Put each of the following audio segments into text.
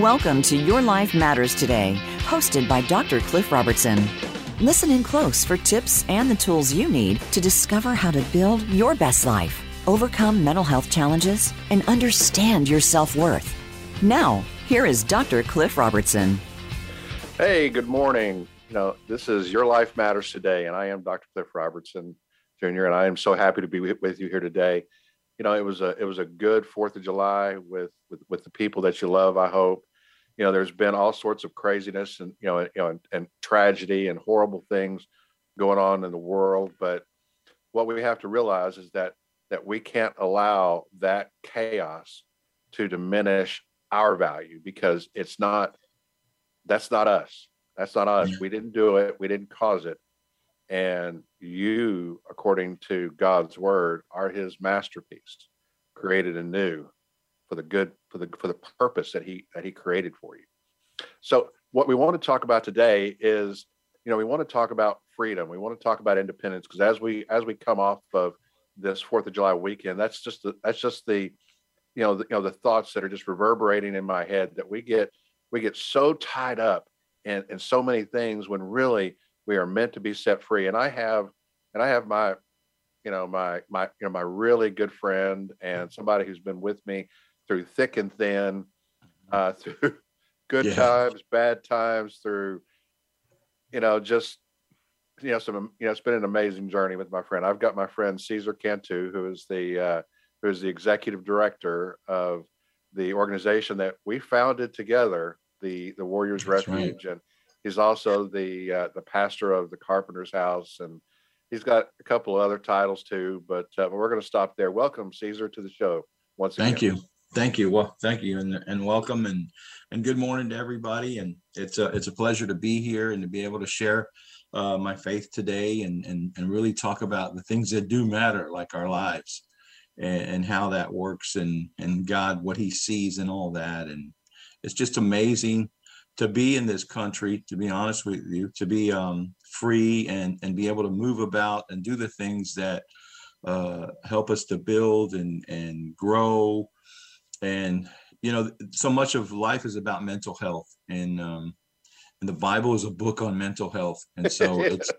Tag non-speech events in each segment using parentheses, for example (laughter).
Welcome to Your Life Matters Today, hosted by Dr. Cliff Robertson. Listen in close for tips and the tools you need to discover how to build your best life, overcome mental health challenges, and understand your self worth. Now, here is Dr. Cliff Robertson. Hey, good morning. You know, this is Your Life Matters Today, and I am Dr. Cliff Robertson Jr., and I am so happy to be with you here today you know, it was a it was a good Fourth of July with with with the people that you love. I hope. You know, there's been all sorts of craziness and you know, and, you know, and, and tragedy and horrible things going on in the world. But what we have to realize is that that we can't allow that chaos to diminish our value because it's not that's not us. That's not us. We didn't do it. We didn't cause it. And you according to god's word are his masterpiece created anew for the good for the for the purpose that he that he created for you. So what we want to talk about today is you know we want to talk about freedom. We want to talk about independence because as we as we come off of this fourth of july weekend that's just the that's just the you know the, you know the thoughts that are just reverberating in my head that we get we get so tied up in in so many things when really we are meant to be set free. And i have and i have my you know my my you know my really good friend and somebody who's been with me through thick and thin uh (laughs) through good yeah. times bad times through you know just you know some you know it's been an amazing journey with my friend i've got my friend cesar cantu who is the uh who is the executive director of the organization that we founded together the the warriors That's refuge right. and He's also the uh, the pastor of the Carpenter's House, and he's got a couple of other titles too. But uh, we're going to stop there. Welcome, Cesar, to the show once again. Thank you, thank you. Well, thank you, and and welcome, and and good morning to everybody. And it's a it's a pleasure to be here and to be able to share uh, my faith today, and and and really talk about the things that do matter, like our lives, and, and how that works, and and God what He sees and all that, and it's just amazing to be in this country, to be honest with you, to be um, free and and be able to move about and do the things that uh, help us to build and and grow, and you know, so much of life is about mental health, and um, and the Bible is a book on mental health, and so it (laughs) it's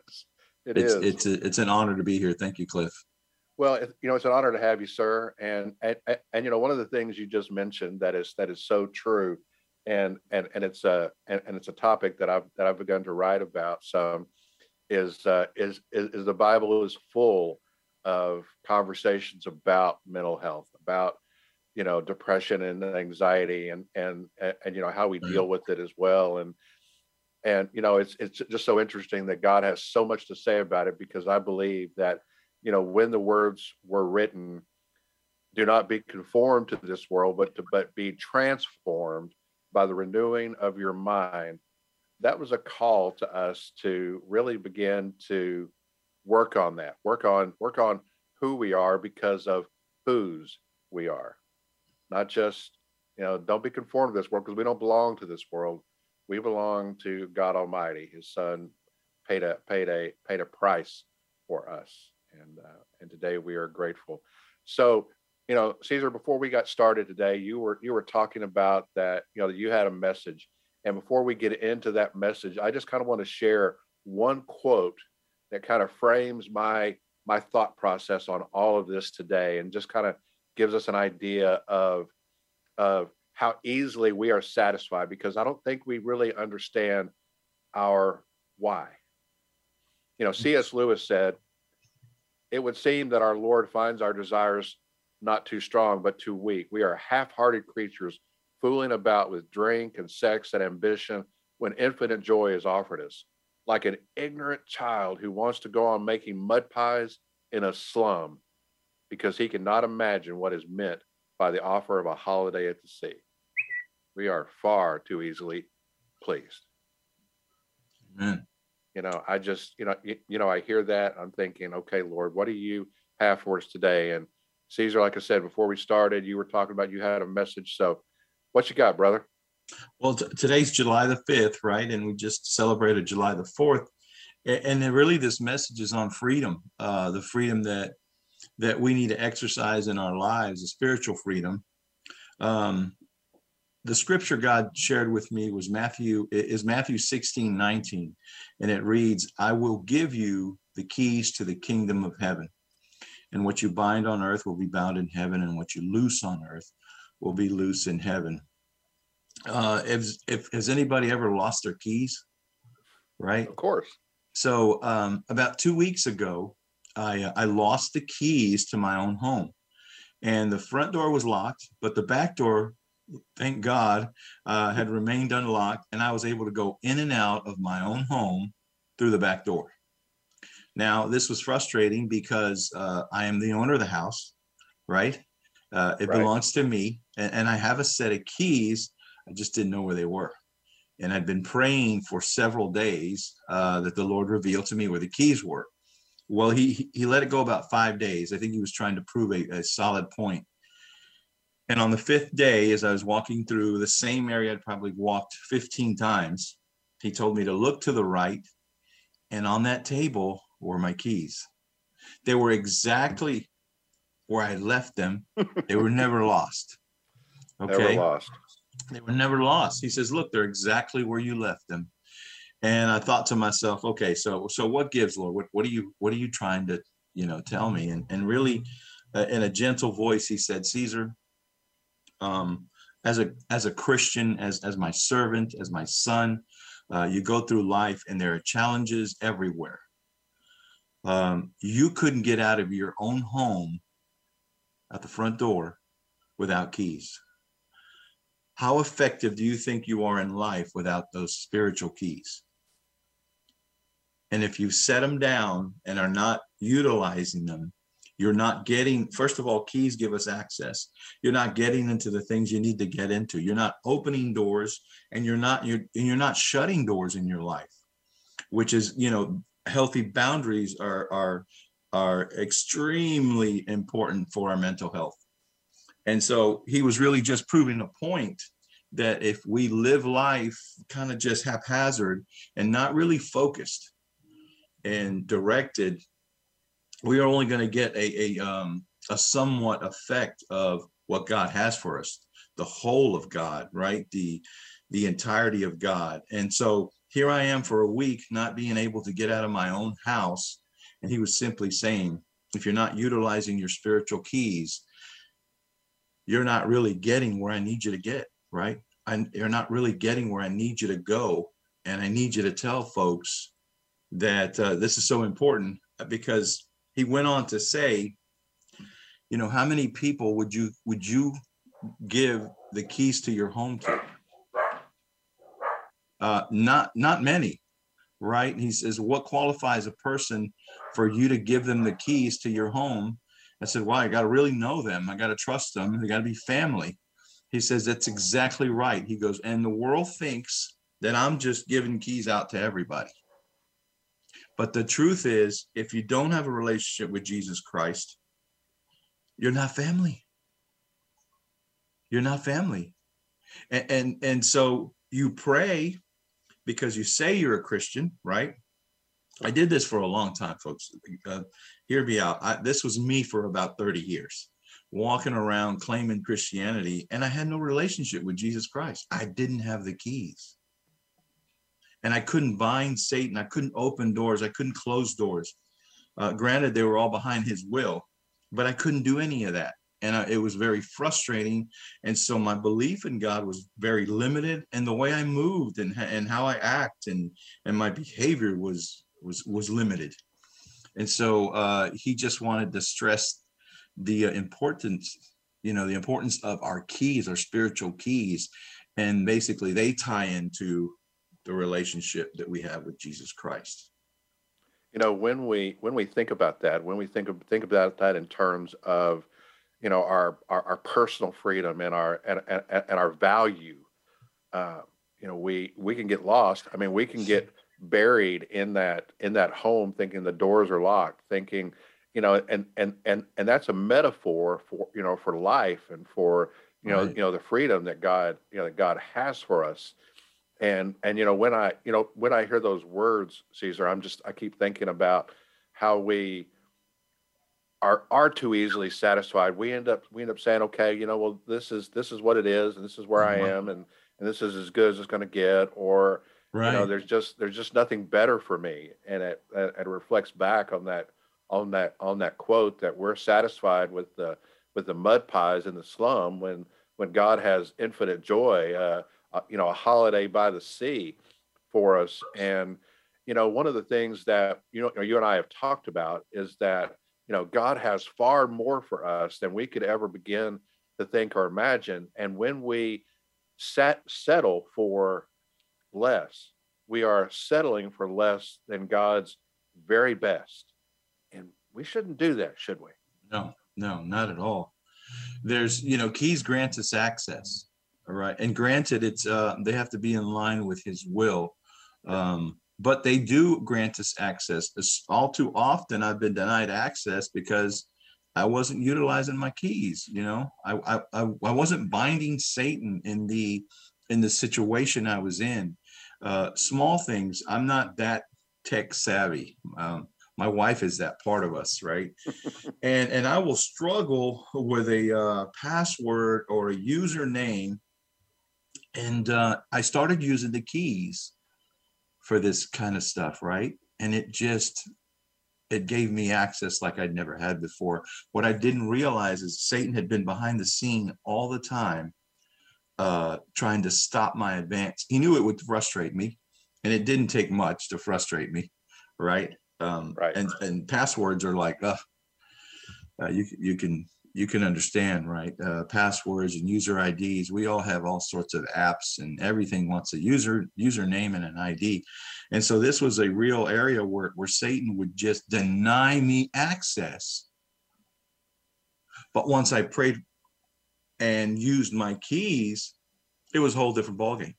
it it's is. it's a, it's an honor to be here. Thank you, Cliff. Well, you know, it's an honor to have you, sir. And, and and you know, one of the things you just mentioned that is that is so true and and and it's a and, and it's a topic that I've that I've begun to write about some is uh, is, is is the Bible is full of conversations about mental health about you know depression and anxiety and and and, you know how we deal with it as well and and you know it's it's just so interesting that God has so much to say about it because I believe that you know when the words were written do not be conformed to this world but to but be transformed by the renewing of your mind, that was a call to us to really begin to work on that, work on work on who we are because of whose we are. Not just, you know, don't be conformed to this world because we don't belong to this world. We belong to God Almighty. His son paid a paid a paid a price for us. And uh, and today we are grateful. So you know, Cesar, before we got started today, you were you were talking about that, you know, that you had a message. And before we get into that message, I just kind of want to share one quote that kind of frames my my thought process on all of this today and just kind of gives us an idea of of how easily we are satisfied because I don't think we really understand our why. You know. C.S. Lewis said, it would seem that our Lord finds our desires not too strong, but too weak. We are half hearted creatures fooling about with drink and sex and ambition when infinite joy is offered us, like an ignorant child who wants to go on making mud pies in a slum because he cannot imagine what is meant by the offer of a holiday at the sea. We are far too easily pleased. Amen. You know, I just, you know, you, you know, I hear that. I'm thinking, okay, Lord, what do you have for us today? And Cesar, like I said before we started, you were talking about you had a message. So, what you got, brother? Well, t- today's July the fifth, right? And we just celebrated July the fourth, and, and really, this message is on freedom, uh, the freedom that that we need to exercise in our lives, the spiritual freedom. Um, the scripture God shared with me was Matthew, is Matthew 16, 19. And it reads, I will give you the keys to the kingdom of heaven. And what you bind on earth will be bound in heaven, and what you loose on earth will be loose in heaven. Uh, if, if has anybody ever lost their keys? Right. Of course. So um, about two weeks ago, I uh, I lost the keys to my own home, and the front door was locked, but the back door, thank God, uh, had remained unlocked, and I was able to go in and out of my own home through the back door. Now this was frustrating because uh, I am the owner of the house, right? Uh, it right. belongs to me, and, and I have a set of keys. I just didn't know where they were and I'd been praying for several days uh, that the Lord revealed to me where the keys were. Well, he he let it go about five days. I think he was trying to prove a, a solid point. And on the fifth day, as I was walking through the same area I'd probably walked 15 times, he told me to look to the right, and on that table were my keys. They were exactly where I left them. (laughs) they were never lost. Okay. Never lost. They were never lost. He says, look, they're exactly where you left them. And I thought to myself, okay, so so what gives, Lord? What what are you what are you trying to you know tell me? And and really, uh, in a gentle voice, he said, Cesar, um, as a as a Christian, as as my servant, as my son, uh, you go through life, and there are challenges everywhere. Um, you couldn't get out of your own home at the front door without keys. How effective do you think you are in life without those spiritual keys? And if you set them down and are not utilizing them, you're not getting, first of all, keys give us access. You're not getting into the things you need to get into. You're not opening doors and you're not, you're, and you're not shutting doors in your life, which is, you know, healthy boundaries are, are, are extremely important for our mental health. And so he was really just proving a point that if we live life kind of just haphazard and not really focused and directed, we are only going to get a, a, um, a somewhat effect of what God has for us, the whole of God, right? The, the entirety of God. And so here I am for a week, not being able to get out of my own house. And he was simply saying, if you're not utilizing your spiritual keys, you're not really getting where I need you to get, right? I, you're not really getting where I need you to go. And I need you to tell folks that uh, this is so important because he went on to say, you know, how many people would you would you give the keys to your home to? Uh, not not many, right? He says, what qualifies a person for you to give them the keys to your home I said, well, I got to really know them. I got to trust them. They got to be family. He says, that's exactly right. He goes, and the world thinks that I'm just giving keys out to everybody. But the truth is, if you don't have a relationship with Jesus Christ, you're not family. You're not family. And, and, and so you pray because you say you're a Christian, right? I did this for a long time, folks. Uh, hear me out. I, this was me for about 30 years, walking around claiming Christianity, and I had no relationship with Jesus Christ. I didn't have the keys. And I couldn't bind Satan. I couldn't open doors. I couldn't close doors. Uh, granted, they were all behind his will, but I couldn't do any of that. And I, it was very frustrating. And so my belief in God was very limited. And the way I moved and, and how I act and, and my behavior was was was limited and so uh, he just wanted to stress the uh, importance you know the importance of our keys our spiritual keys and basically they tie into the relationship that we have with jesus christ. You know when we when we think about that when we think of think about that in terms of you know our our, our personal freedom and our and, and, and our value uh, you know we we can get lost. I mean we can get buried in that in that home thinking the doors are locked thinking you know and and and and that's a metaphor for you know for life and for you know right. you know the freedom that god you know that god has for us and and you know when i you know when i hear those words cesar i'm just i keep thinking about how we are are too easily satisfied. We end up we end up saying, okay, you know, well, this is this is what it is, and this is where I Mhm. am, and and this is as good as it's going to get, or Right. you know, there's just there's just nothing better for me, and it it reflects back on that on that on that quote that we're satisfied with the with the mud pies in the slum when when God has infinite joy, uh, Uh, you know, a holiday by the sea for us, and you know, one of the things that you know you and I have talked about is that you know God has far more for us than we could ever begin to think or imagine, and when we set settle for less, we are settling for less than God's very best, and we shouldn't do that, should we? No, no, not at all. There's, you know, keys grant us access. All right. And granted, it's uh they have to be in line with his will. Um, but they do grant us access. It's all too often I've been denied access because I wasn't utilizing my keys, you know. I I I, I wasn't binding Satan in the in the situation I was in. Uh small things. I'm not that tech savvy. Um, my wife is that part of us right (laughs) and and i will struggle with a uh, password or a username and uh, i started using the keys for this kind of stuff right? And it just it gave me access like i'd never had before. What i didn't realize is satan had been behind the scene all the time uh trying to stop my advance. He knew it would frustrate me and it didn't take much to frustrate me right? Um Right. and and passwords are like uh, uh you you can you can understand right uh passwords and user ids we all have all sorts of apps and everything wants a user username and an id and so this was a real area where where satan would just deny me access but once i prayed and used my keys it was a whole different ballgame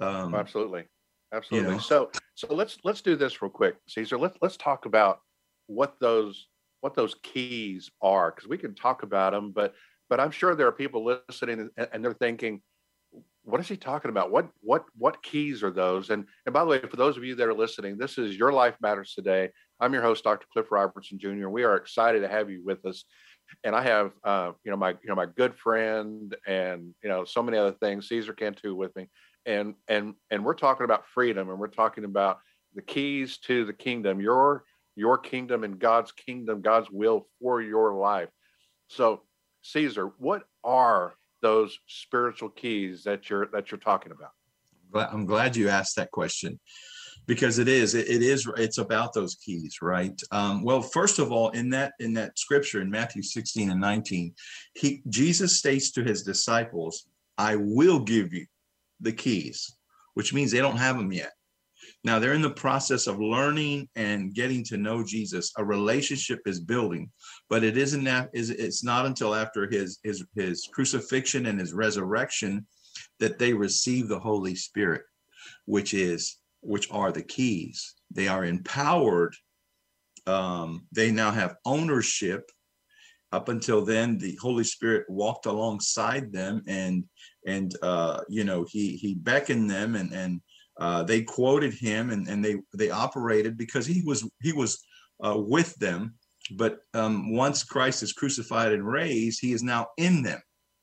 um Absolutely, absolutely. know. So so let's let's do this real quick, Cesar. Let's let's talk about what those what those keys are because we can talk about them, but but I'm sure there are people listening and, and they're thinking, what is he talking about? What what what keys are those? And and by the way, for those of you that are listening, this is Your Life Matters Today. I'm your host, Dr. Cliff Robertson Jr. We are excited to have you with us. And I have uh, you know my you know my good friend and you know so many other things. Cesar Cantu with me and and and we're talking about freedom and we're talking about the keys to the kingdom your your kingdom and god's kingdom god's will for your life. So cesar what are those spiritual keys that you're that you're talking about? I'm glad you asked that question because it is it, it is it's about those keys right? Um, well first of all in that in that scripture in matthew 16 and 19 he jesus states to his disciples i will give you the keys which means they don't have them yet now they're in the process of learning and getting to know jesus. A relationship is building but it isn't is it's not until after his his his crucifixion and his resurrection that they receive the holy spirit which is which are the keys. They are empowered um, they now have ownership. Up until then the holy spirit walked alongside them and and uh, you know he he beckoned them and and uh, they quoted him and and they they operated because he was he was uh, with them but um, once christ is crucified and raised he is now in them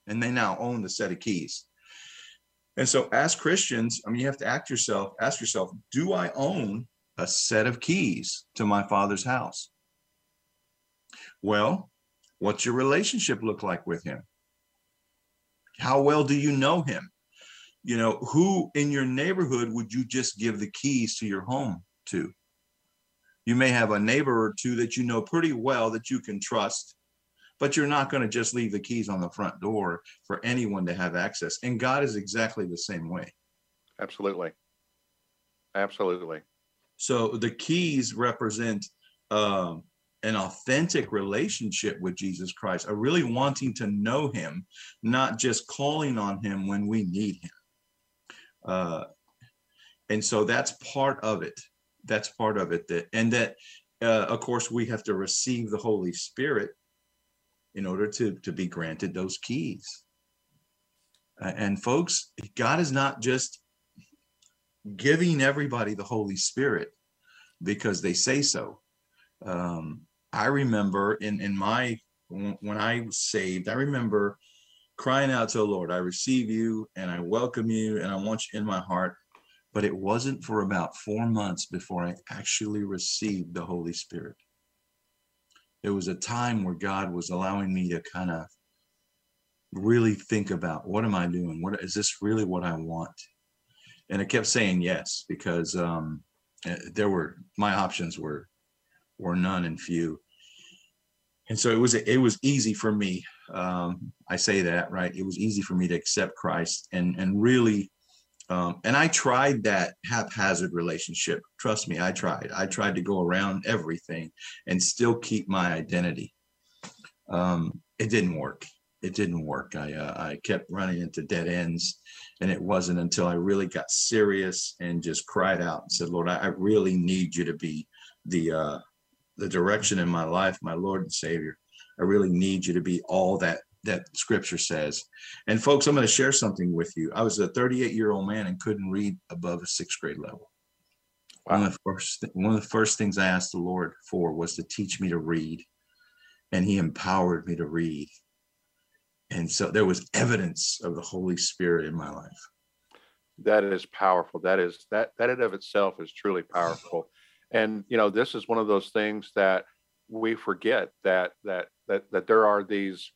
and they now own the set of keys and so as Christians, I mean, you have to act yourself, ask yourself, do I own a set of keys to my father's house? Well, what's your relationship look like with him? How well do you know him? You know, who in your neighborhood would you just give the keys to your home to? You may have a neighbor or two that you know pretty well that you can trust, but you're not going to just leave the keys on the front door for anyone to have access. And God is exactly the same way. absolutely absolutely So the keys represent um, an authentic relationship with Jesus Christ, a really wanting to know Him, not just calling on Him when we need Him. Uh, and so that's part of it. That's part of it. That and that, uh, of course, we have to receive the Holy Spirit in order to to be granted those keys. Uh, and folks, God is not just giving everybody the Holy Spirit because they say so. Um, I remember in in my when I was saved, I remember crying out to the Lord, I receive you and I welcome you and I want you in my heart. But it wasn't for about four months before I actually received the Holy Spirit. There was a time where God was allowing me to kind of really think about what am I doing? What is this really what I want? And I kept saying yes because um, eh, there were my options were were none and few. And so it was it was easy for me. Um, I say that right. It was easy for me to accept Christ and and really um, and I tried that haphazard relationship. Trust me, I tried. I tried to go around everything and still keep my identity. Um, it didn't work. It didn't work. I uh, I kept running into dead ends, and it wasn't until I really got serious and just cried out and said, "Lord, I, I really need you to be the uh, the direction in my life, my Lord and Savior. I really need you to be all that that scripture says. And folks, I'm going to share something with you. I was a 38 year old man and couldn't read above a sixth grade level. Wow. One of the first one of the first things I asked the Lord for was to teach me to read, and He empowered me to read. And so there was evidence of the Holy Spirit in my life. That is powerful. That is that that in of itself is truly powerful. And you know, this is one of those things that we forget that that that that there are these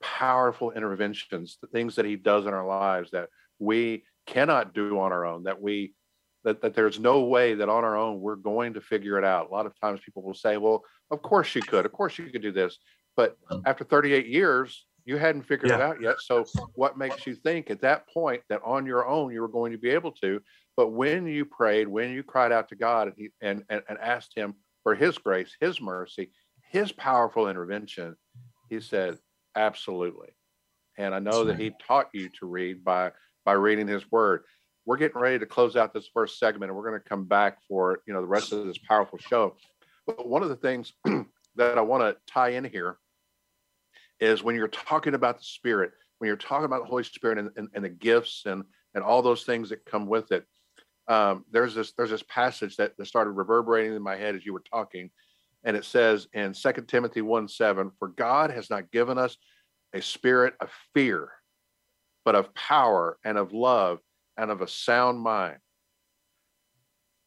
powerful interventions, the things that he does in our lives that we cannot do on our own, that we that, that there's no way that on our own we're going to figure it out. A lot of times people will say, well, of course you could, of course you could do this. But after 38 years, you hadn't figured yeah. it out yet. So what makes you think at that point that on your own you were going to be able to? But when you prayed, when you cried out to God and, he, and, and, and asked him for his grace, his mercy, his powerful intervention, he said, Absolutely. And I know that he taught you to read by by reading his word. We're getting ready to close out this first segment and we're going to come back for, you know, the rest of this powerful show. But one of the things (clears throat) that I want to tie in here is when you're talking about the spirit, when you're talking about the Holy Spirit and, and, and the gifts and and all those things that come with it. Um, there's this there's this passage that, that started reverberating in my head as you were talking and it says in Second Timothy 1 7, for God has not given us a spirit of fear, but of power and of love and of a sound mind.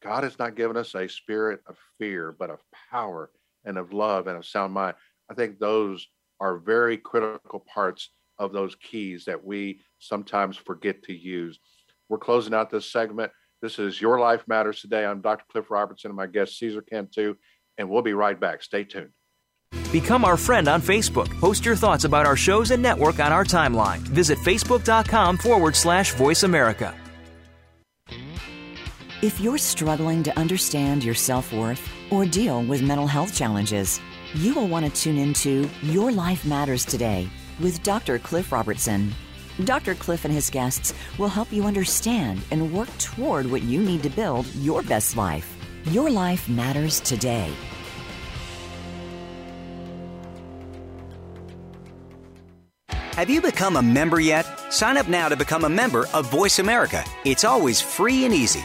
God has not given us a spirit of fear, but of power and of love and of sound mind. I think those are very critical parts of those keys that we sometimes forget to use. We're closing out this segment. This is Your Life Matters Today. I'm Dr. Cliff Robertson and my guest, Cesar Cantu and we'll be right back. Stay tuned. Become our friend on Facebook. Post your thoughts about our shows and network on our timeline. Visit facebook.com forward slash voice America. If you're struggling to understand your self worth or deal with mental health challenges, you will want to tune into Your Life Matters Today with Dr. Cliff Robertson. Dr. Cliff and his guests will help you understand and work toward what you need to build your best life. Your life matters today. Have you become a member yet? Sign up now to become a member of Voice America. It's always free and easy.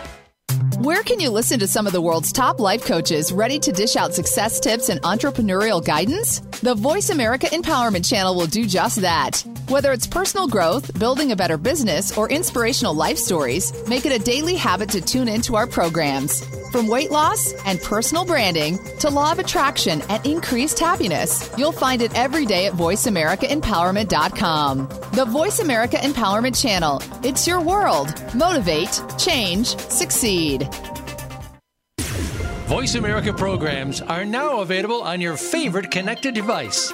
Where can you listen to some of the world's top life coaches ready to dish out success tips and entrepreneurial guidance? The Voice America Empowerment Channel will do just that. Whether it's personal growth, building a better business, or inspirational life stories, make it a daily habit to tune into our programs. From weight loss and personal branding to law of attraction and increased happiness, you'll find it every day at VoiceAmericaEmpowerment.com. The Voice America Empowerment Channel. It's your world. Motivate, change, succeed. Voice America programs are now available on your favorite connected device,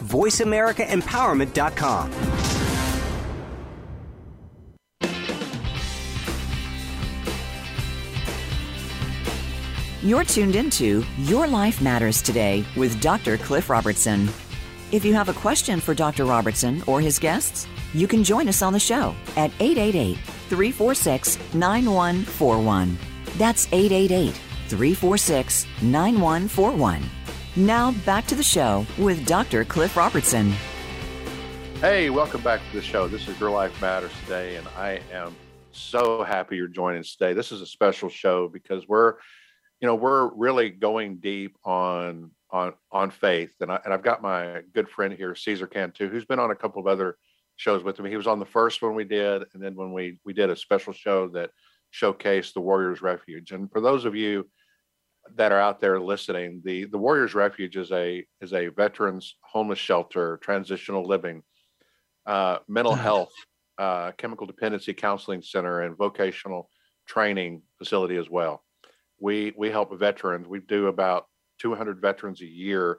VoiceAmericaEmpowerment.com. You're tuned into Your Life Matters Today with Dr. Cliff Robertson. If you have a question for Dr. Robertson or his guests, you can join us on the show at 888 346 9141. That's 888 346 9141. Now back to the show with Dr. Cliff Robertson. Hey, welcome back to the show. This is Your Life Matters Today, and I am so happy you're joining us today. This is a special show because we're you know we're really going deep on on on faith and, I, and i've got my good friend here cesar cantu who's been on a couple of other shows with me he was on the first one we did and then when we we did a special show that showcased the warriors refuge and for those of you that are out there listening the the warriors refuge is a is a veterans homeless shelter transitional living uh, mental health uh, chemical dependency counseling center and vocational training facility as well we we help veterans. We do about 200 veterans a year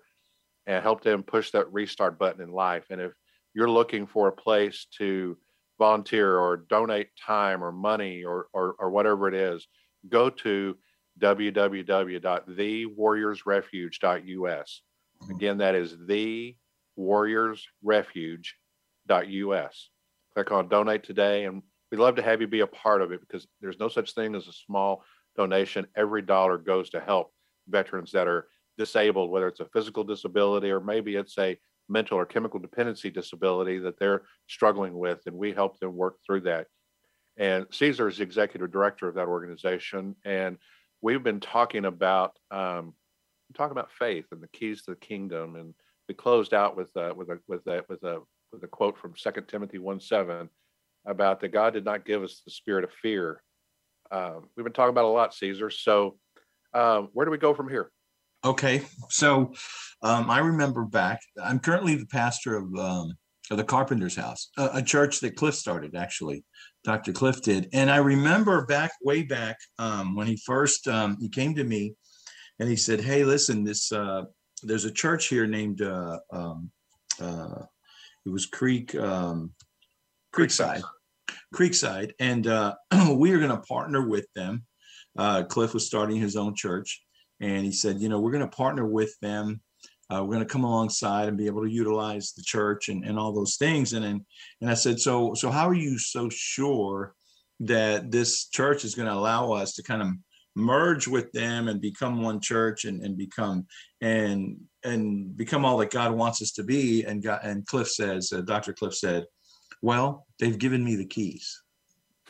and help them push that restart button in life. And if you're looking for a place to volunteer or donate time or money or or, or whatever it is, go to www.thewarriorsrefuge.us. Again, that is thewarriorsrefuge.us. Click on donate today, and we'd love to have you be a part of it because there's no such thing as a small donation. Every dollar goes to help veterans that are disabled, whether it's a physical disability or maybe it's a mental or chemical dependency disability that they're struggling with, and we help them work through that. And Cesar is the executive director of that organization, and we've been talking about um, talking about faith and the keys to the kingdom, and we closed out with uh, with a with a with a with a quote from Second Timothy one seven about that God did not give us the spirit of fear, um, we've been talking about a lot, Cesar. So, um, where do we go from here? Okay, so um, I remember back. I'm currently the pastor of um, of the Carpenter's House, a, a, church that Cliff started. Actually, Dr. Cliff did, and I remember back way back um, when he first um, he came to me, and he said, "Hey, listen, this uh, there's a church here named uh, uh, it was Creek Creekside." Creekside Creekside, and uh, (clears throat) we are going to partner with them. Uh, Cliff was starting his own church, and he said, you know, we're going to partner with them. Uh, we're going to come alongside and be able to utilize the church and, and all those things. And, and and I said, so so how are you so sure that this church is going to allow us to kind of merge with them and become one church and, and become and and become all that God wants us to be? And God, and Cliff says, uh, Dr. Cliff said, well, they've given me the keys.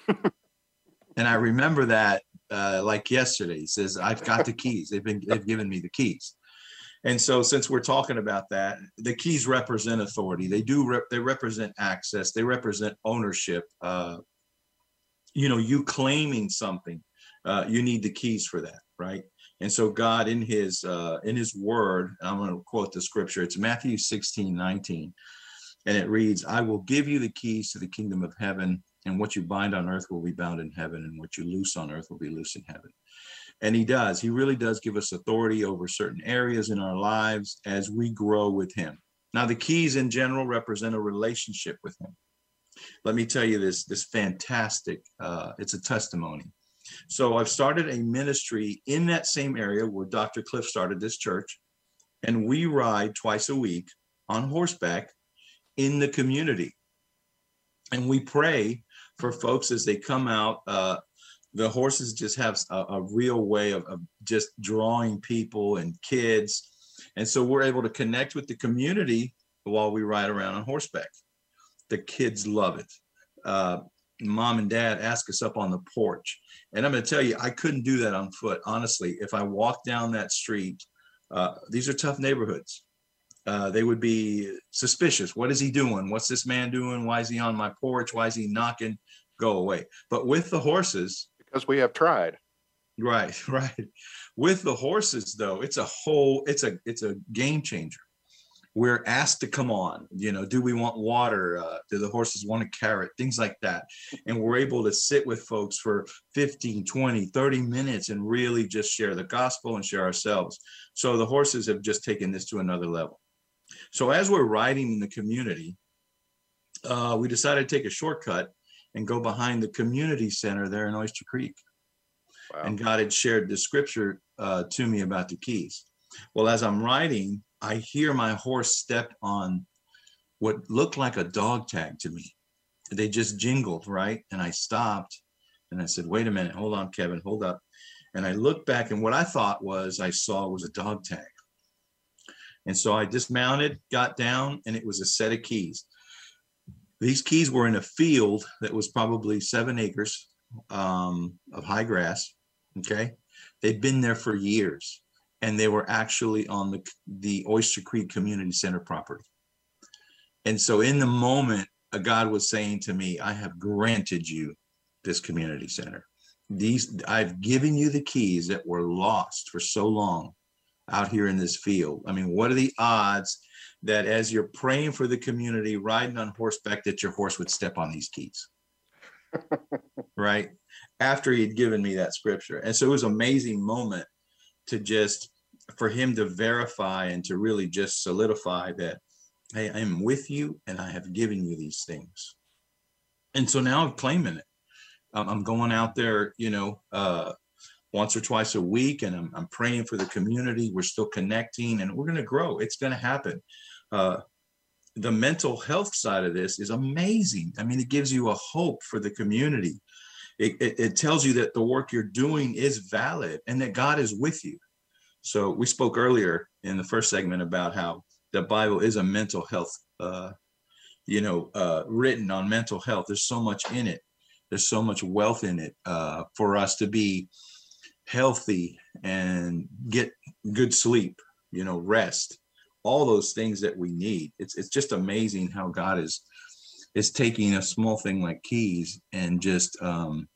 and I remember that uh, like yesterday. He says, I've got the keys. They've been they've given me the keys. And so since we're talking about that, the keys represent authority. They do rep- they represent access, they represent ownership. Uh, you know, you claiming something, uh, you need the keys for that, right? And so God in his uh, in his word, I'm going to quote the scripture. It's Matthew 16, 19 and it reads, I will give you the keys to the kingdom of heaven, and what you bind on earth will be bound in heaven, and what you loose on earth will be loose in heaven. And he does. He really does give us authority over certain areas in our lives as we grow with him. Now, the keys in general represent a relationship with him. Let me tell you this, this fantastic, uh, it's a testimony. So I've started a ministry in that same area where Dr. Cliff started this church, and we ride twice a week on horseback in the community. And we pray for folks as they come out. Uh, the horses just have a, a real way of, of, just drawing people and kids. And so we're able to connect with the community while we ride around on horseback. The kids love it. Uh, mom and dad ask us up on the porch. And I'm going to tell you, I couldn't do that on foot. Honestly, if I walked down that street, uh, these are tough neighborhoods uh, they would be suspicious. What is he doing? What's this man doing? Why is he on my porch? Why is he knocking? Go away. But with the horses, because we have tried. Right, (laughs) right. With the horses, though, it's a whole, it's a, it's a game changer. we're asked to come on you know do we want water uh, do the horses want a carrot things like that and we're able to sit with folks for 15 20 30 minutes and really just share the gospel and share ourselves so the horses have just taken this to another level so as we're riding in the community uh, we decided to take a shortcut and go behind the community center there in oyster creek wow. and god had shared the scripture uh, to me about the keys well as i'm riding I hear my horse step on what looked like a dog tag to me. They just jingled, right? And I stopped and I said, wait a minute, hold on, Kevin, hold up. And I looked back, and what I thought was I saw was a dog tag. And so I dismounted, got down, and it was a set of keys. These keys were in a field that was probably seven acres um, of high grass. Okay. They'd been there for years and they were actually on the the Oyster Creek Community Center property. And so in the moment, God was saying to me, I have granted you this community center. These I've given you the keys that were lost for so long out here in this field. I mean, what are the odds that as you're praying for the community, riding on horseback, that your horse would step on these keys? (laughs) right? After he'd given me that scripture. And so it was an amazing moment to just for him to verify and to really just solidify that hey i am with you and i have given you these things and so now i'm claiming it i'm going out there you know uh, once or twice a week and I'm, I'm praying for the community we're still connecting and we're going to grow it's going to happen uh, the mental health side of this is amazing i mean it gives you a hope for the community it, it, it tells you that the work you're doing is valid and that god is with you so we spoke earlier in the first segment about how the Bible is a mental health, uh, you know, uh, written on mental health. There's so much in it. There's so much wealth in it uh, for us to be healthy and get good sleep, you know, rest, all those things that we need. It's it's just amazing how God is is taking a small thing like keys and just um,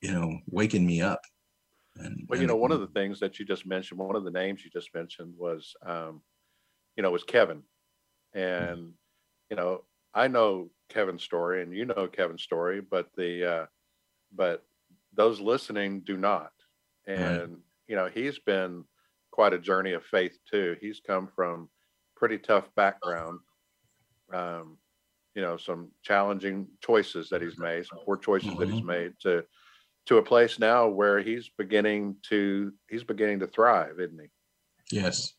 you know waking me up and, well, you know, one of the things that you just mentioned, one of the names you just mentioned was, um, you know, was Kevin, mm-hmm. and you know, I know Kevin's story, and you know Kevin's story, but the, uh, but those listening do not, and right. you know, he's been quite a journey of faith too. He's come from pretty tough background. Um, you know, some challenging choices that he's made, some poor choices mm-hmm. that he's mm-hmm. made to to a place now where he's beginning to he's beginning to thrive, isn't he? Yes.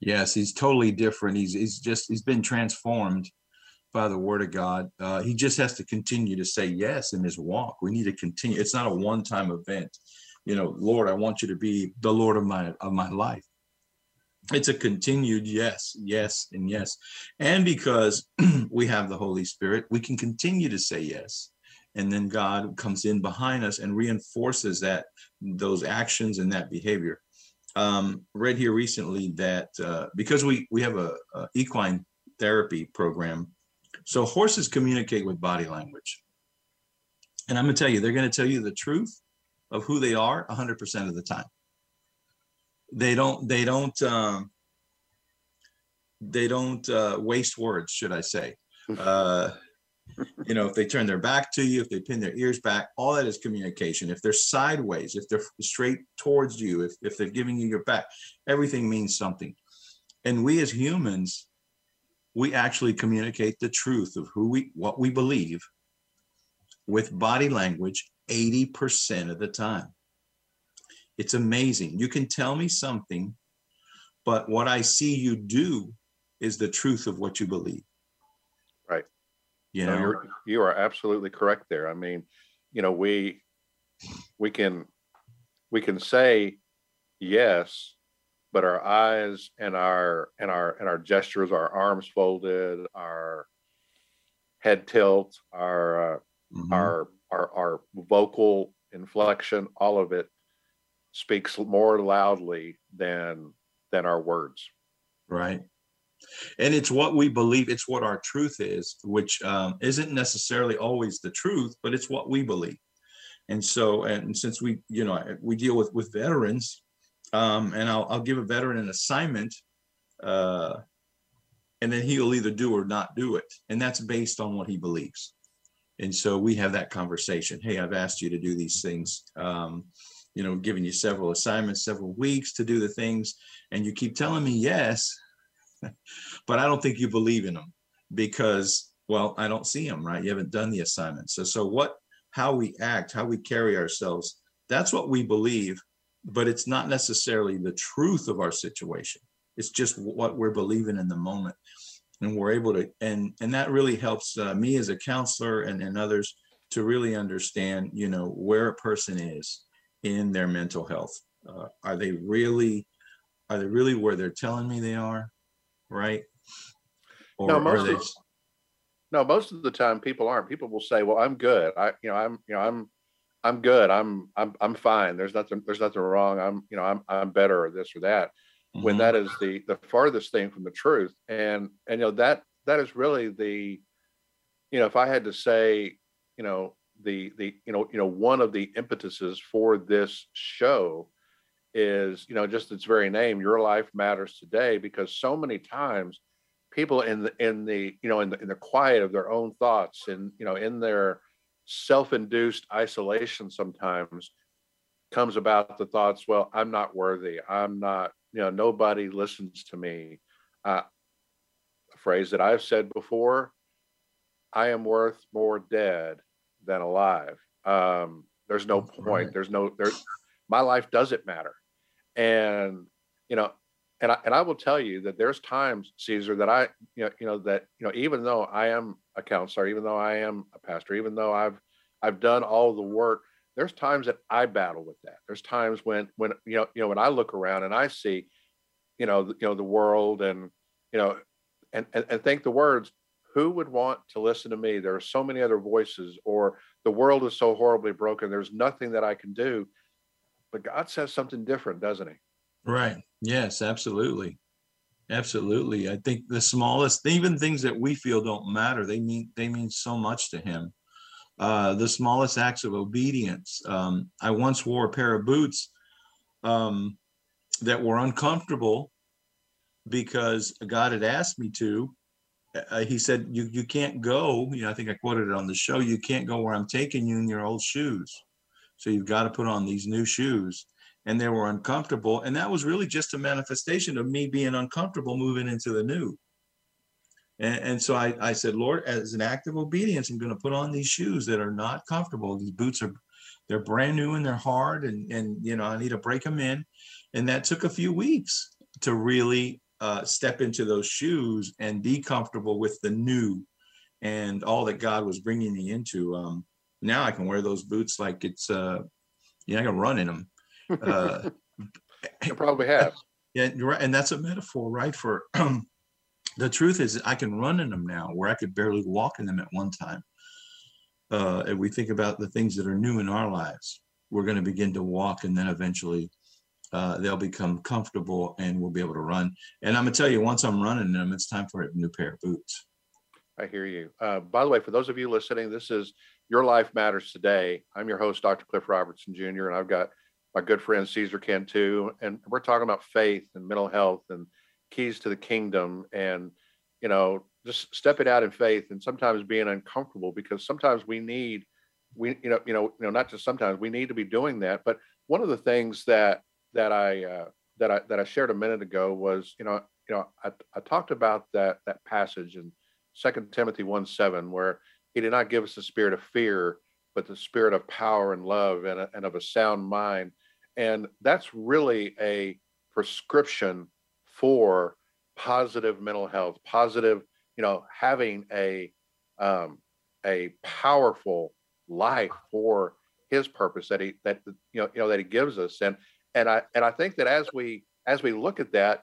Yes, he's totally different. He's he's just he's been transformed by the word of God. Uh, he just has to continue to say yes in his walk. We need to continue. It's not a one-time event. You know, Lord, I want you to be the Lord of my of my life. It's a continued yes, yes, and yes. And because (clears throat) we have the Holy Spirit, we can continue to say yes and then god comes in behind us and reinforces that those actions and that behavior um, read here recently that uh, because we we have a, a, equine therapy program so horses communicate with body language and i'm going to tell you they're going to tell you the truth of who they are 100% of the time they don't they don't um, they don't uh, waste words should i say uh, you know, if they turn their back to you, if they pin their ears back, all that is communication. If they're sideways, if they're straight towards you, if, if they're giving you your back, everything means something. And we as humans, we actually communicate the truth of who we, what we believe with body language 80% of the time. It's amazing. You can tell me something, but what I see you do is the truth of what you believe. Right. You know, you're, you are absolutely correct there. I mean, you know, we we can we can say yes, but our eyes and our and our and our gestures, our arms folded, our head tilt, our uh, mm-hmm. our our our vocal inflection, all of it speaks more loudly than than our words. Right and it's what we believe it's what our truth is which um, isn't necessarily always the truth but it's what we believe and so and since we you know we deal with with veterans um, and I'll, I'll give a veteran an assignment uh, and then he'll either do or not do it, and that's based on what he believes. And so we have that conversation. Hey, I've asked you to do these things. Um, you know, giving you several assignments, several weeks to do the things, and you keep telling me yes, (laughs) but I don't think you believe in them because, well, I don't see them, right? You haven't done the assignment. So, so what, how we act, how we carry ourselves, that's what we believe, but it's not necessarily the truth of our situation. It's just what we're believing in the moment. And we're able to, and and that really helps uh, me as a counselor and, and others to really understand, you know, where a person is in their mental health. Uh, are they really, are they really where they're telling me they are, right? Or No, are most they? of- No, most of the time people aren't. People will say, "Well, I'm good. I, you know, I'm, you know, I'm, I'm good. I'm, I'm, I'm fine. There's nothing, there's nothing wrong. I'm, you know, I'm, I'm better or this or that." When Mhm. that is the the farthest thing from the truth, and and you know that that is really the, you know, if I had to say, you know, the the you know you know one of the impetuses for this show is you know just its very name your life matters today because so many times people in the in the you know in the in the quiet of their own thoughts and you know in their self-induced isolation sometimes comes about the thoughts well i'm not worthy i'm not you know nobody listens to me. Uh, a phrase that i've said before i am worth more dead than alive. Um there's no point. there's no there's my life doesn't matter. And you know and I, and I will tell you that there's times cesar that i you know you know that you know even though i am a counselor even though i am a pastor even though i've i've done all the work there's times that i battle with that there's times when when you know you know when i look around and i see you know you know the world and you know and, and and think the words who would want to listen to me there are so many other voices or the world is so horribly broken there's nothing that i can do but god says something different doesn't he Right. Yes, absolutely. Absolutely. I think the smallest, even things that we feel don't matter, they mean they mean so much to him. Uh, the smallest acts of obedience. Um, I once wore a pair of boots um, that were uncomfortable because God had asked me to. Uh, he said, "You you can't go." You know, I think I quoted it on the show. You can't go where I'm taking you in your old shoes. So you've got to put on these new shoes and they were uncomfortable. And that was really just a manifestation of me being uncomfortable moving into the new. And, and so I, I said, Lord, as an act of obedience, I'm going to put on these shoes that are not comfortable. These boots are, they're brand new and they're hard, and and you know I need to break them in. And that took a few weeks to really uh, step into those shoes and be comfortable with the new and all that God was bringing me into. Um, now I can wear those boots like it's, uh, yeah, I can run in them. Uh, (laughs) you probably have (laughs) yeah, you're right. And that's a metaphor, right? For (clears throat) the truth is, I can run in them now where I could barely walk in them at one time. Uh, and we think about the things that are new in our lives, we're going to begin to walk, and then eventually uh, they'll become comfortable and we'll be able to run. And I'm going to tell you, once I'm running them, it's time for a new pair of boots. I hear you. Uh, by the way, for those of you listening, this is Your Life Matters Today. I'm your host, Dr. Cliff Robertson Jr., and I've got my good friend Cesar Cantu, and we're talking about faith and mental health and keys to the kingdom, and you know, just stepping out in faith, and sometimes being uncomfortable because sometimes we need, we you know, you know, you know, not just sometimes we need to be doing that. But one of the things that that I uh, that I that I shared a minute ago was, you know, you know, I, I talked about that that passage in Second Timothy one seven where he did not give us a spirit of fear, but the spirit of power and love and, and of a sound mind. And that's really a prescription for positive mental health, positive, you know, having a um, a powerful life for his purpose that he that you know you know that he gives us. And and I and I think that as we as we look at that,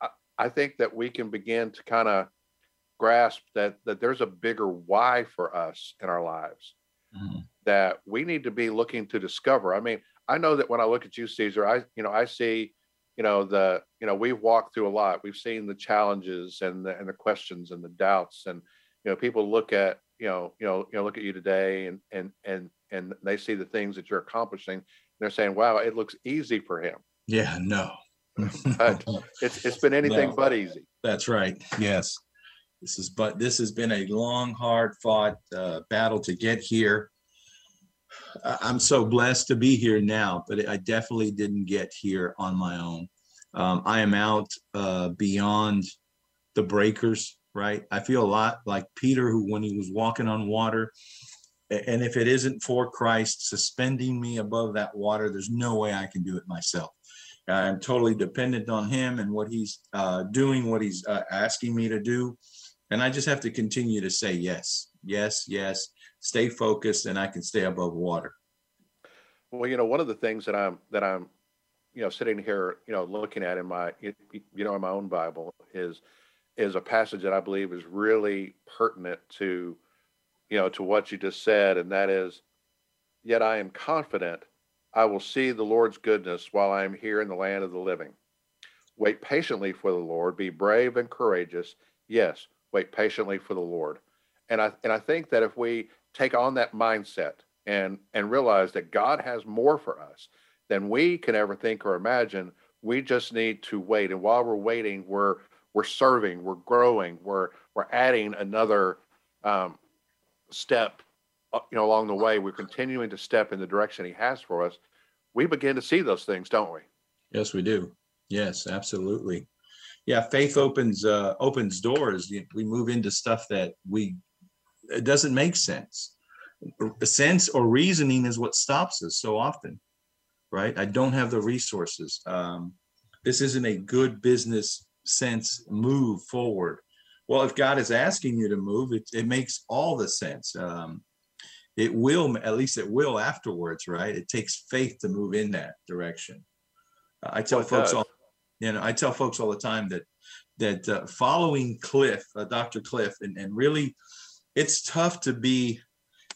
I, I think that we can begin to kind of grasp that that there's a bigger why for us in our lives Mhm. that we need to be looking to discover. I mean, I know that when I look at you, Cesar, I you know I see, you know the you know we've walked through a lot. We've seen the challenges and the and the questions and the doubts, and you know people look at you know you know you know look at you today and and and and they see the things that you're accomplishing. And they're saying, "Wow, it looks easy for him." Yeah, no. (laughs) but it's it's been anything No. but easy. That's right. Yes. This is but this has been a long, hard fought uh, battle to get here. I'm so blessed to be here now, but I definitely didn't get here on my own. Um, I am out uh, beyond the breakers, right? I feel a lot like Peter, who when he was walking on water, and if it isn't for Christ suspending me above that water, there's no way I can do it myself. I'm totally dependent on him and what he's uh, doing, what he's uh, asking me to do. And I just have to continue to say yes, yes, yes, stay focused, and I can stay above water. Well, you know, one of the things that I'm that I'm, you know, sitting here, you know, looking at in my, you know, in my own Bible is is a passage that I believe is really pertinent to, you know, to what you just said, and that is, yet I am confident I will see the Lord's goodness while I am here in the land of the living. Wait patiently for the Lord, be brave and courageous. Yes, wait patiently for the Lord. And I and I think that if we take on that mindset and and realize that God has more for us than we can ever think or imagine, we just need to wait. And while we're waiting, we're we're serving, we're growing, we're we're adding another um, step, uh, you know, along the way. We're continuing to step in the direction He has for us. We begin to see those things, don't we? Yes, we do. Yes, absolutely. Yeah, faith opens uh, opens doors. We move into stuff that we it doesn't make sense. Sense or reasoning is what stops us so often, right? I don't have the resources. Um, this isn't a good business sense move forward. Well, if God is asking you to move, it, it makes all the sense. Um, it will, at least it will afterwards, right? It takes faith to move in that direction. I tell Well, folks all, you know, I tell folks all the time that that uh, following Cliff, uh, Dr. Cliff, and, and really, it's tough to be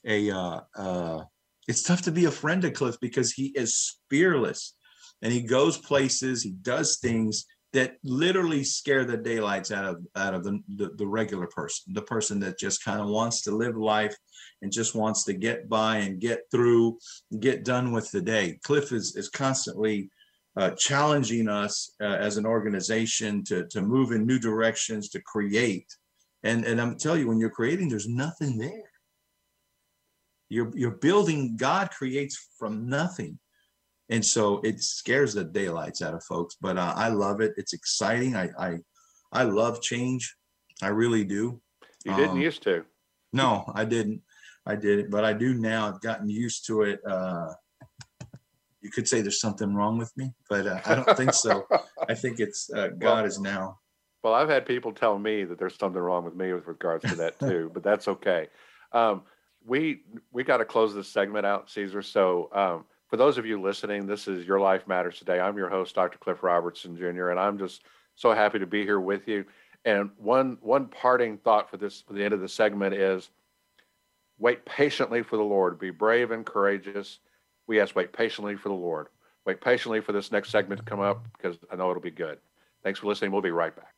a uh, uh, it's tough to be a friend of Cliff because he is fearless, and he goes places, he does things that literally scare the daylights out of out of the the, the regular person, the person that just kind of wants to live life and just wants to get by and get through, get done with the day. Cliff is is constantly uh, challenging us uh, as an organization to to move in new directions, to create. And and I'm telling you, when you're creating, there's nothing there. You're you're building. God creates from nothing, and so it scares the daylights out of folks. But uh, I love it. It's exciting. I I I love change. I really do. You didn't Um, used to. No, I didn't. I did it, but I do now. I've gotten used to it. Uh, you could say there's something wrong with me, but uh, I don't think so. (laughs) I think it's uh, God is now. Well, I've had people tell me that there's something wrong with me with regards to that too, but that's okay. Um, we we got to close this segment out, Cesar. So um, for those of you listening, this is Your Life Matters Today. I'm your host, Dr. Cliff Robertson Jr., and I'm just so happy to be here with you. And one one parting thought for this for the end of the segment is wait patiently for the Lord. Be brave and courageous. We ask wait patiently for the Lord. Wait patiently for this next segment to come up because I know it'll be good. Thanks for listening. We'll be right back.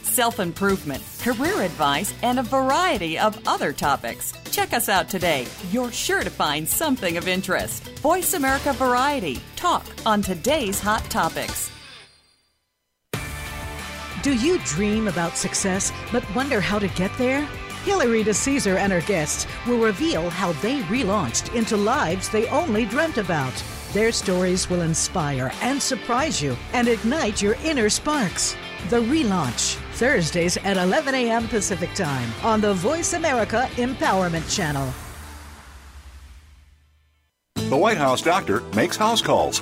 self improvement, career advice, and a variety of other topics. Check us out today. You're sure to find something of interest. Voice America Variety. Talk on today's hot topics. Do you dream about success but wonder how to get there? Hillary DeCesar and her guests will reveal how they relaunched into lives they only dreamt about. Their stories will inspire and surprise you and ignite your inner sparks. The Relaunch, Thursdays at 11 a.m. Pacific Time on the Voice America Empowerment Channel. The White House doctor makes house calls.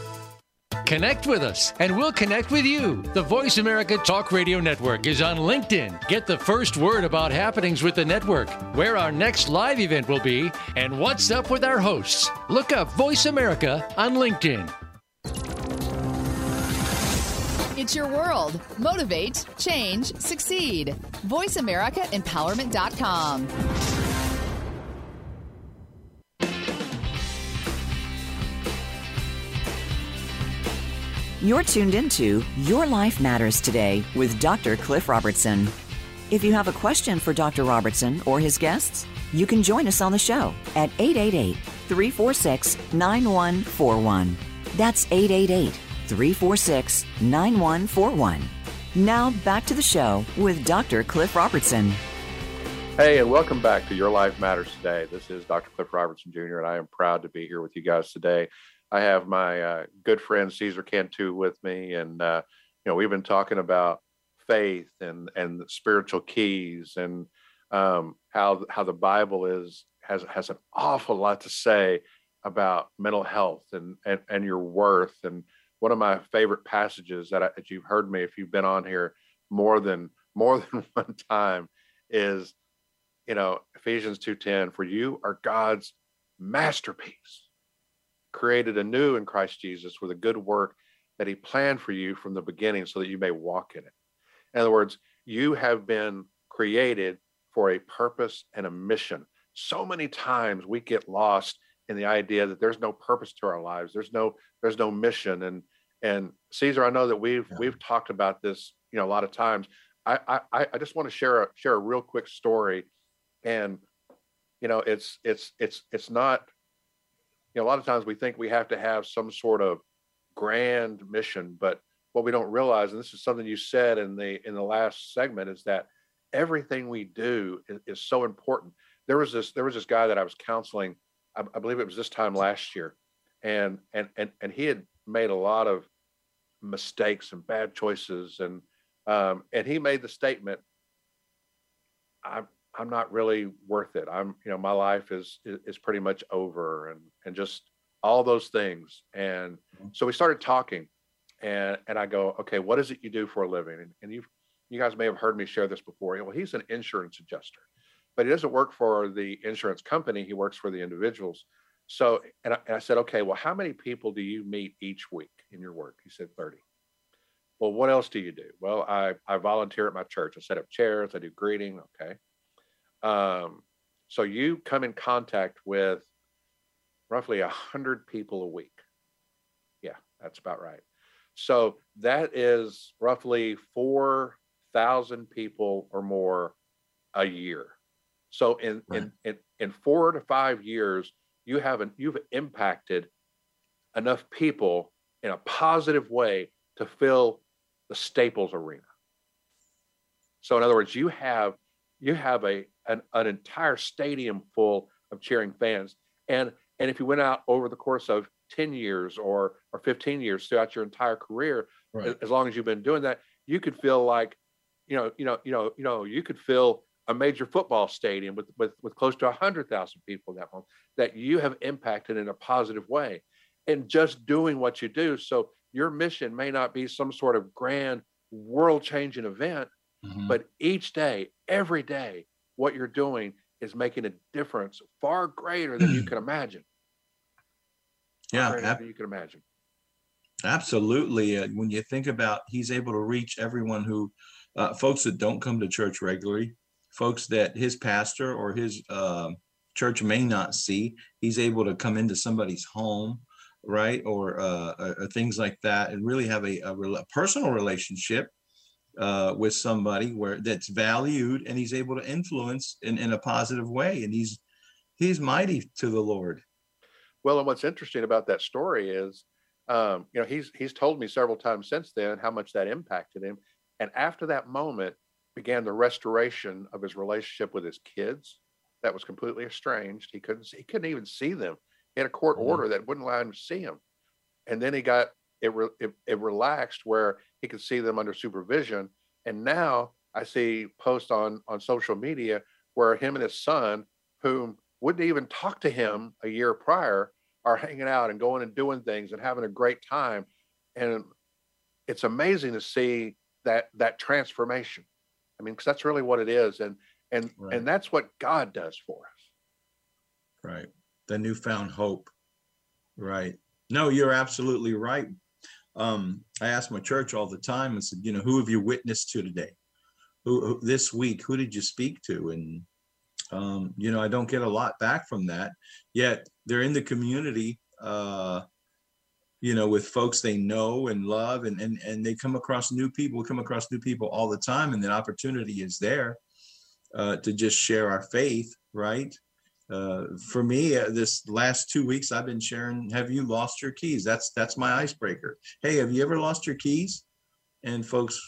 Connect with us, and we'll connect with you. The Voice America Talk Radio Network is on LinkedIn. Get the first word about happenings with the network, where our next live event will be, and what's up with our hosts. Look up Voice America on LinkedIn. It's your world. Motivate, change, succeed. VoiceAmericaEmpowerment.com. You're tuned into Your Life Matters Today with Dr. Cliff Robertson. If you have a question for Dr. Robertson or his guests, you can join us on the show at 888 346 9141. That's 888 346 9141. Now back to the show with Dr. Cliff Robertson. Hey, and welcome back to Your Life Matters Today. This is Dr. Cliff Robertson Jr., and I am proud to be here with you guys today. I have my uh, good friend Cesar Cantu with me, and uh, you know we've been talking about faith and and spiritual keys and um, how how the Bible is has has an awful lot to say about mental health and and, and your worth. And one of my favorite passages that, I, that you've heard me if you've been on here more than more (laughs) than one time is you know Ephesians two ten for you are God's masterpiece created anew in Christ Jesus with a good work that he planned for you from the beginning so that you may walk in it. In other words, you have been created for a purpose and a mission. So many times we get lost in the idea that there's no purpose to our lives. There's no there's no mission and and Cesar, I know that we've yeah. we've talked about this, you know, a lot of times. I I, I just want to share a share a real quick story, and you know, it's it's it's it's not you know, a lot of times we think we have to have some sort of grand mission, but what we don't realize, and this is something you said in the in the last segment, is that everything we do is, is so important. There was this there was this guy that I was counseling, I, I believe it was this time last year, and and and and he had made a lot of mistakes and bad choices, and um, and he made the statement, "I'm I'm not really worth it. I'm, you know, my life is is pretty much over and and just all those things. And mm-hmm. so we started talking and and I go, okay, what is it you do for a living? And, and you you guys may have heard me share this before. Well, he's an insurance adjuster, but he doesn't work for the insurance company. He works for the individuals. So, and I, and I said, okay, well, how many people do you meet each week in your work? He said 30. Well, what else do you do? Well, I, I volunteer at my church. I set up chairs. I do greeting. Okay. Um, so you come in contact with roughly a hundred people a week. Yeah, that's about right. So that is roughly four thousand people or more a year. So in, right. in in in four to five years, you haven't you've impacted enough people in a positive way to fill the Staples Arena. So in other words, you have you have a an, an entire stadium full of cheering fans. And and if you went out over the course of 10 years or or 15 years throughout your entire career, right. as long as you've been doing that, you could feel like, you know, you know, you know, you know, you could fill a major football stadium with with, with close to 100,000 people that month that you have impacted in a positive way. And just doing what you do. So your mission may not be some sort of grand world changing event, mm-hmm. but each day, every day, what you're doing is making a difference far greater than you (clears throat) can imagine. Yeah, ab- you can imagine. Absolutely. Uh, when you think about, he's able to reach everyone who, uh, folks that don't come to church regularly, folks that his pastor or his uh, church may not see. He's able to come into somebody's home, right, or, uh, or things like that, and really have a, a, a personal relationship uh, with somebody where that's valued and he's able to influence in, in a positive way and he's he's mighty to the lord well and what's interesting about that story is um, you know, he's he's told me several times since then how much that impacted him. And after that moment began the restoration of his relationship with his kids that was completely estranged. He couldn't he couldn't even see them. He had a court mm-hmm. order that wouldn't allow him to see them. And then he got it, re, it, it relaxed where he could see them under supervision. And now I see posts on on social media where him and his son, whom wouldn't even talk to him a year prior, are hanging out and going and doing things and having a great time. And it's amazing to see that that transformation. I mean, because that's really what it is. And and right. and that's what God does for us. Right. The newfound hope. Right. No, you're absolutely right. Um, I ask my church all the time and said, you know, who have you witnessed to today? Who, who this week? Who did you speak to? And um, you know, I don't get a lot back from that. Yet they're in the community, uh, you know, with folks they know and love, and and and they come across new people, come across new people all the time, and the opportunity is there uh, to just share our faith, right? Uh, for me, uh, this last two weeks, I've been sharing. Have you lost your keys? That's that's my icebreaker. Hey, have you ever lost your keys? And folks,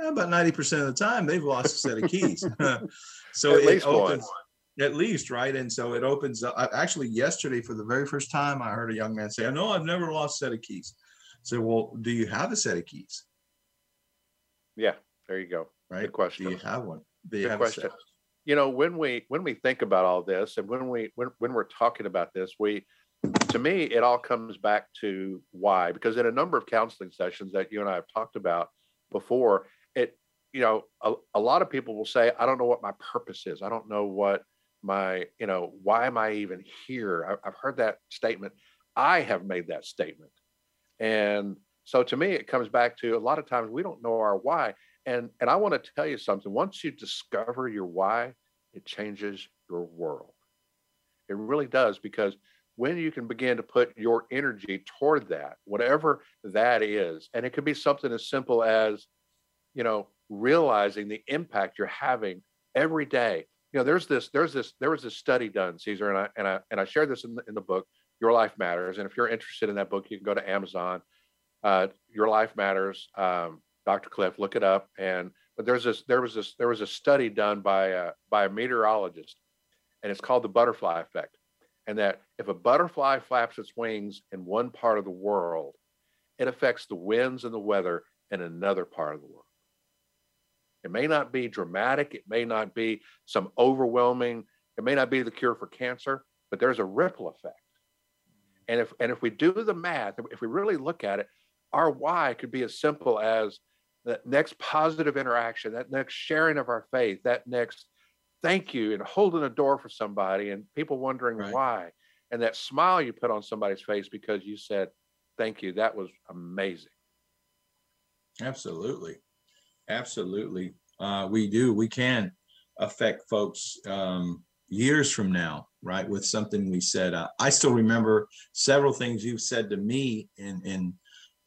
Eh, about ninety percent of the time, they've lost a set of keys. (laughs) (laughs) so at it opens, one. at least, right? And so it opens up. Actually, yesterday, for the very first time, I heard a young man say, "I know I've never lost a set of keys." So, well, do you have a set of keys? Yeah, there you go. Right. Good question. Do you have one? Good question. You know, when we when we think about all this, and when we when when we're talking about this, we to me it all comes back to why. Because in a number of counseling sessions that you and I have talked about before, it you know a, a lot of people will say, I don't know what my purpose is. I don't know what my you know why am I even here? I, I've heard that statement. I have made that statement, and so to me, it comes back to a lot of times we don't know our why. And and I want to tell you something. Once you discover your why, it changes your world. It really does because when you can begin to put your energy toward that, whatever that is, and it could be something as simple as, you know, realizing the impact you're having every day. You know, there's this, there's this, there was this study done, Cesar, and I and I and I shared this in the, in the book, Your Life Matters. And if you're interested in that book, you can go to Amazon. Uh, Your Life Matters. Um, Dr. Cliff, look it up. And but there's this there was this there was a study done by a, by a meteorologist, and it's called the butterfly effect. And that if a butterfly flaps its wings in one part of the world, it affects the winds and the weather in another part of the world. It may not be dramatic, it may not be some overwhelming, it may not be the cure for cancer, but there's a ripple effect. And if and if we do the math, if we really look at it, our why could be as simple as that next positive interaction, that next sharing of our faith, that next thank you and holding a door for somebody and people wondering right. why. And that smile you put on somebody's face because you said, thank you. That was amazing. Absolutely. Absolutely. Uh, we do. We can affect folks um, years from now, right? With something we said. Uh, I still remember several things you've said to me in, in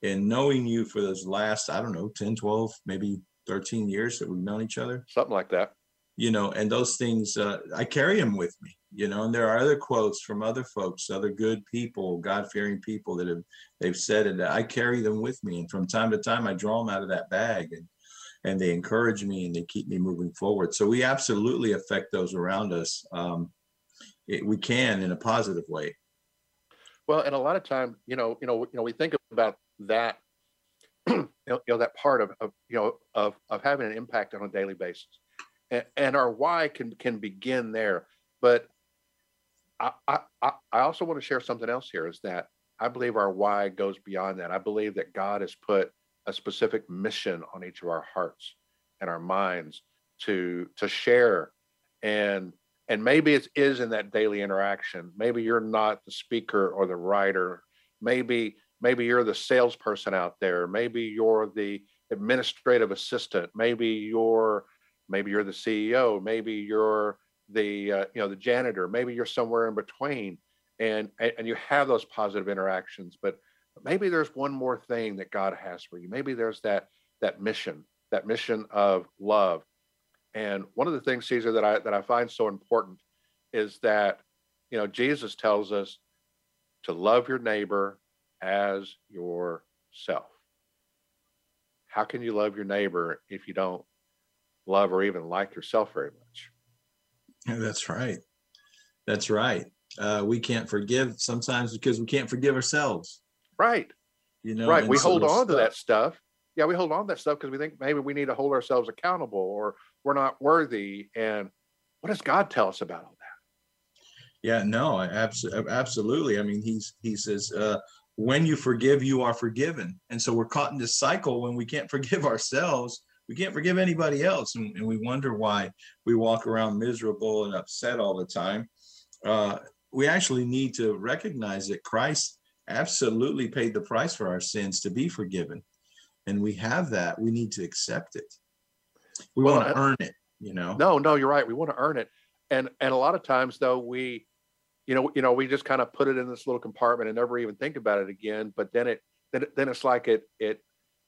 and knowing you for those last i don't know 10 12 maybe 13 years that we've known each other something like that you know and those things uh, i carry them with me you know and there are other quotes from other folks other good people god-fearing people that have they've said it i carry them with me and from time to time i draw them out of that bag and and they encourage me and they keep me moving forward. So we absolutely affect those around us um, it, we can in a positive way. Well and a lot of time you know you know you know we think about that (clears throat) you, know, that part of, of you know of of having an impact on a daily basis. And, and our why can can begin there. But I, I i also want to share something else here is that i believe our why goes beyond that. I believe that god has put a specific mission on each of our hearts and our minds to to share. And and maybe it is in that daily interaction. Maybe you're not the speaker or the writer. Maybe maybe you're the salesperson out there. Maybe you're the administrative assistant. Maybe you're maybe you're the ceo maybe you're the uh, you know the janitor. Maybe you're somewhere in between. And and you have those positive interactions but maybe there's one more thing that god has for you maybe there's that that mission that mission of love and one of the things cesar that i that i find so important is that you know jesus tells us to love your neighbor as yourself. How can you love your neighbor if you don't love or even like yourself very much? Yeah, That's right. That's right. Uh, we can't forgive sometimes because we can't forgive ourselves. Right. You know, right. We hold on to that stuff. Yeah, we hold on to that stuff because we think maybe we need to hold ourselves accountable or we're not worthy. And what does God tell us about all that? Yeah, no, I abs- absolutely. I mean, he's he says, uh, when you forgive, you are forgiven. And so we're caught in this cycle when we can't (laughs) forgive ourselves, we can't forgive anybody else, and, and we wonder why we walk around miserable and upset all the time. Uh, we actually need to recognize that Christ absolutely paid the price for our sins to be forgiven, and we have that. We need to accept it. We Well, want to earn it, you know. No, no, you're right. We want to earn it. And and a lot of times though, we, you know, you know, we just kind of put it in this little compartment and never even think about it again. But then it then it, then it's like it it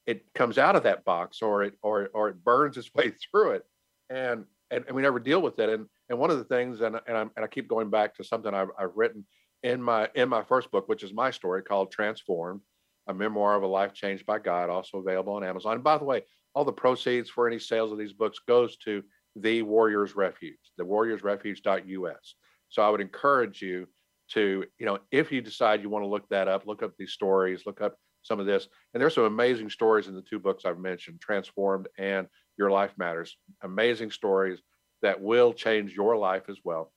it comes out of that box or it or or it burns its (laughs) way through it. And and, and we never deal with it. And and one of the things, and and, I'm, and I keep going back to something I've, I've written in my in my first book, which is my story called Transformed, a memoir of a life changed by God, also available on Amazon. And by the way, all the proceeds for any sales of these books goes to the Warriors Refuge, the warriorsrefuge.us. So I would encourage you to, you know, if you decide you want to look that up, look up these stories, look up some of this. And there's some amazing stories in the two books I've mentioned, Transformed and Your Life Matters. Amazing stories that will change your life as well.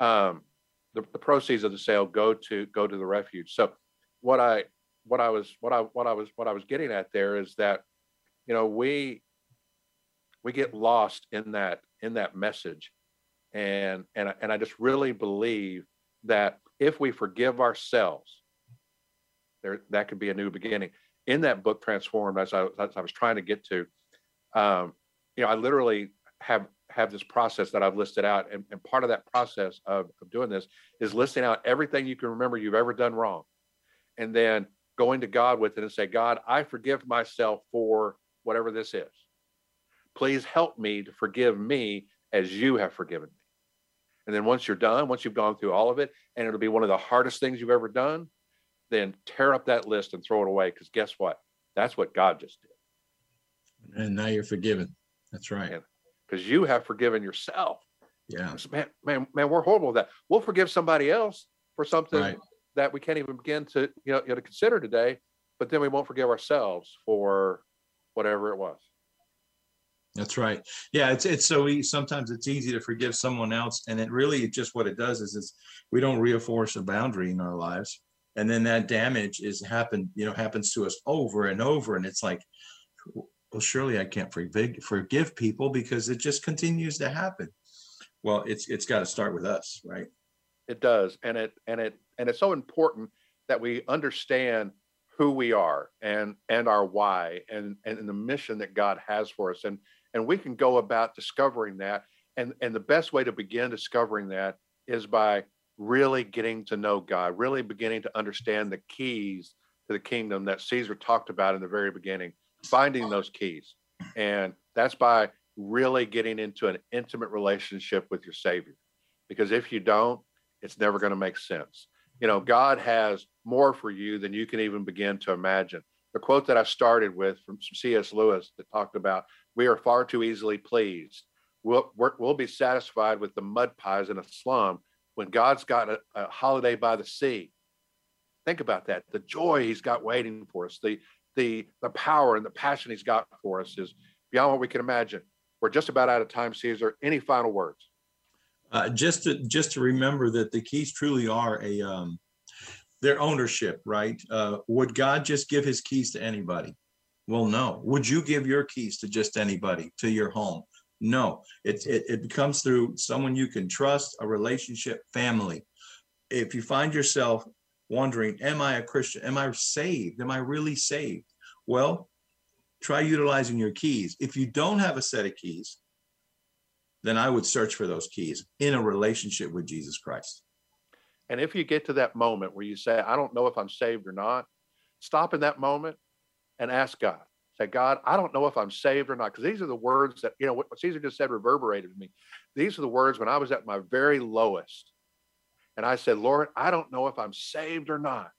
Um, the, the proceeds of the sale go to go to the refuge. So what I what I was what I what I was what I was getting at there is that you know we we get lost in that in that message and and and I just really believe that if we forgive ourselves there that could be a new beginning in that book transformed as I, as I was trying to get to um, you know I literally have have this process that I've listed out and, and part of that process of, of doing this is listing out everything you can remember you've ever done wrong and then going to God with it and say God I forgive myself for whatever this is please help me to forgive me as you have forgiven me. And then once you're done, once you've gone through all of it, and it'll be one of the hardest things you've ever done, then tear up that list and throw it away. Because guess what? That's what God just did. And now you're forgiven. That's right. Because you have forgiven yourself. Yeah. Man, man, man, we're horrible with that. We'll forgive somebody else for something Right. that we can't even begin to, you know, you know, to consider today, but then we won't forgive ourselves for whatever it was. That's right. Yeah, it's it's so easy. Sometimes it's easy to forgive someone else, and it really just what it does is is we don't reinforce a boundary in our lives, and then that damage is happened. you know happens to us over and over, and it's like, well, surely I can't forgive forgive people because it just continues to happen. Well, it's it's got to start with us, right? It does, and it and it and it's so important that we understand who we are and and our why and and the mission that God has for us, and and we can go about discovering that. And and the best way to begin discovering that is by really getting to know God, really beginning to understand the keys to the kingdom that Cesar talked about in the very beginning, finding those keys, and that's by really getting into an intimate relationship with your Savior. Because if you don't, it's never going to make sense. You know, God has more for you than you can even begin to imagine. The quote that I started with from C.S. Lewis that talked about, we are far too easily pleased. We'll, we'll be satisfied with the mud pies in a slum when God's got a, a holiday by the sea. Think about that. The joy he's got waiting for us, the, the, the power and the passion he's got for us is beyond what we can imagine. We're just about out of time, Cesar. Any final words? uh, just to just to remember that the keys truly are a um, their ownership, right? Uh, would God just give His keys to anybody? Well, no. Would you give your keys to just anybody to your home? No. It it, it comes through someone you can trust, a relationship, family. If you find yourself wondering, "Am I a Christian? Am I saved? Am I really saved?" Well, try utilizing your keys. If you don't have a set of keys, then I would search for those keys in a relationship with Jesus Christ. And if you get to that moment where you say, I don't know if I'm saved or not, stop in that moment and ask God. Say, God, I don't know if I'm saved or not. Because these are the words that, you know, what Cesar just said reverberated to me. These are the words when I was at my very lowest. And I said, Lord, I don't know if I'm saved or not.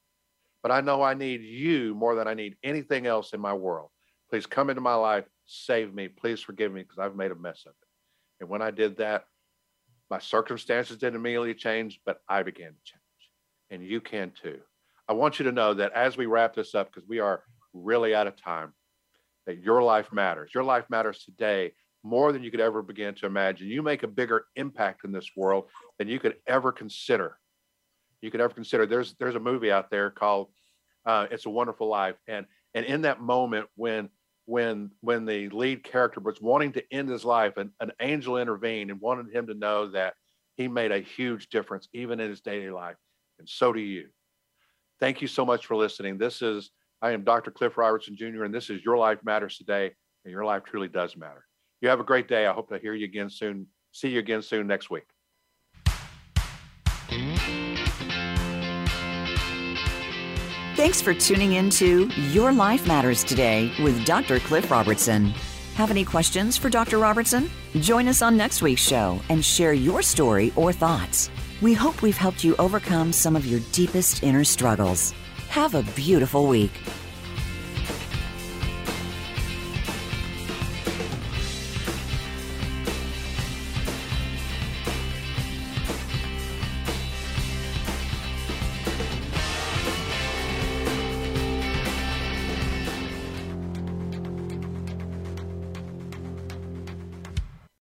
but I know I need you more than I need anything else in my world. Please come into my life, save me. Please forgive me because I've made a mess of it. And when I did that, my circumstances didn't immediately change, but I began to change. And you can too. I want you to know that as we wrap this up, because we are really out of time, that your life matters. Your life matters today more than you could ever begin to imagine. You make a bigger impact in this world than you could ever consider. You could ever consider. There's there's a movie out there called uh, "It's a Wonderful Life," and and in that moment when when when the lead character was wanting to end his life, and an angel intervened and wanted him to know that he made a huge difference even in his daily life, and so do you. Thank you so much for listening. This is I am Dr. Cliff Robertson Jr., and this is Your Life Matters Today, and your life truly does matter. You have a great day. I hope to hear you again soon. See you again soon next week. Thanks for tuning in to Your Life Matters Today with Dr. Cliff Robertson. Have any questions for Dr. Robertson? Join us on next week's show and share your story or thoughts. We hope we've helped you overcome some of your deepest inner struggles. Have a beautiful week.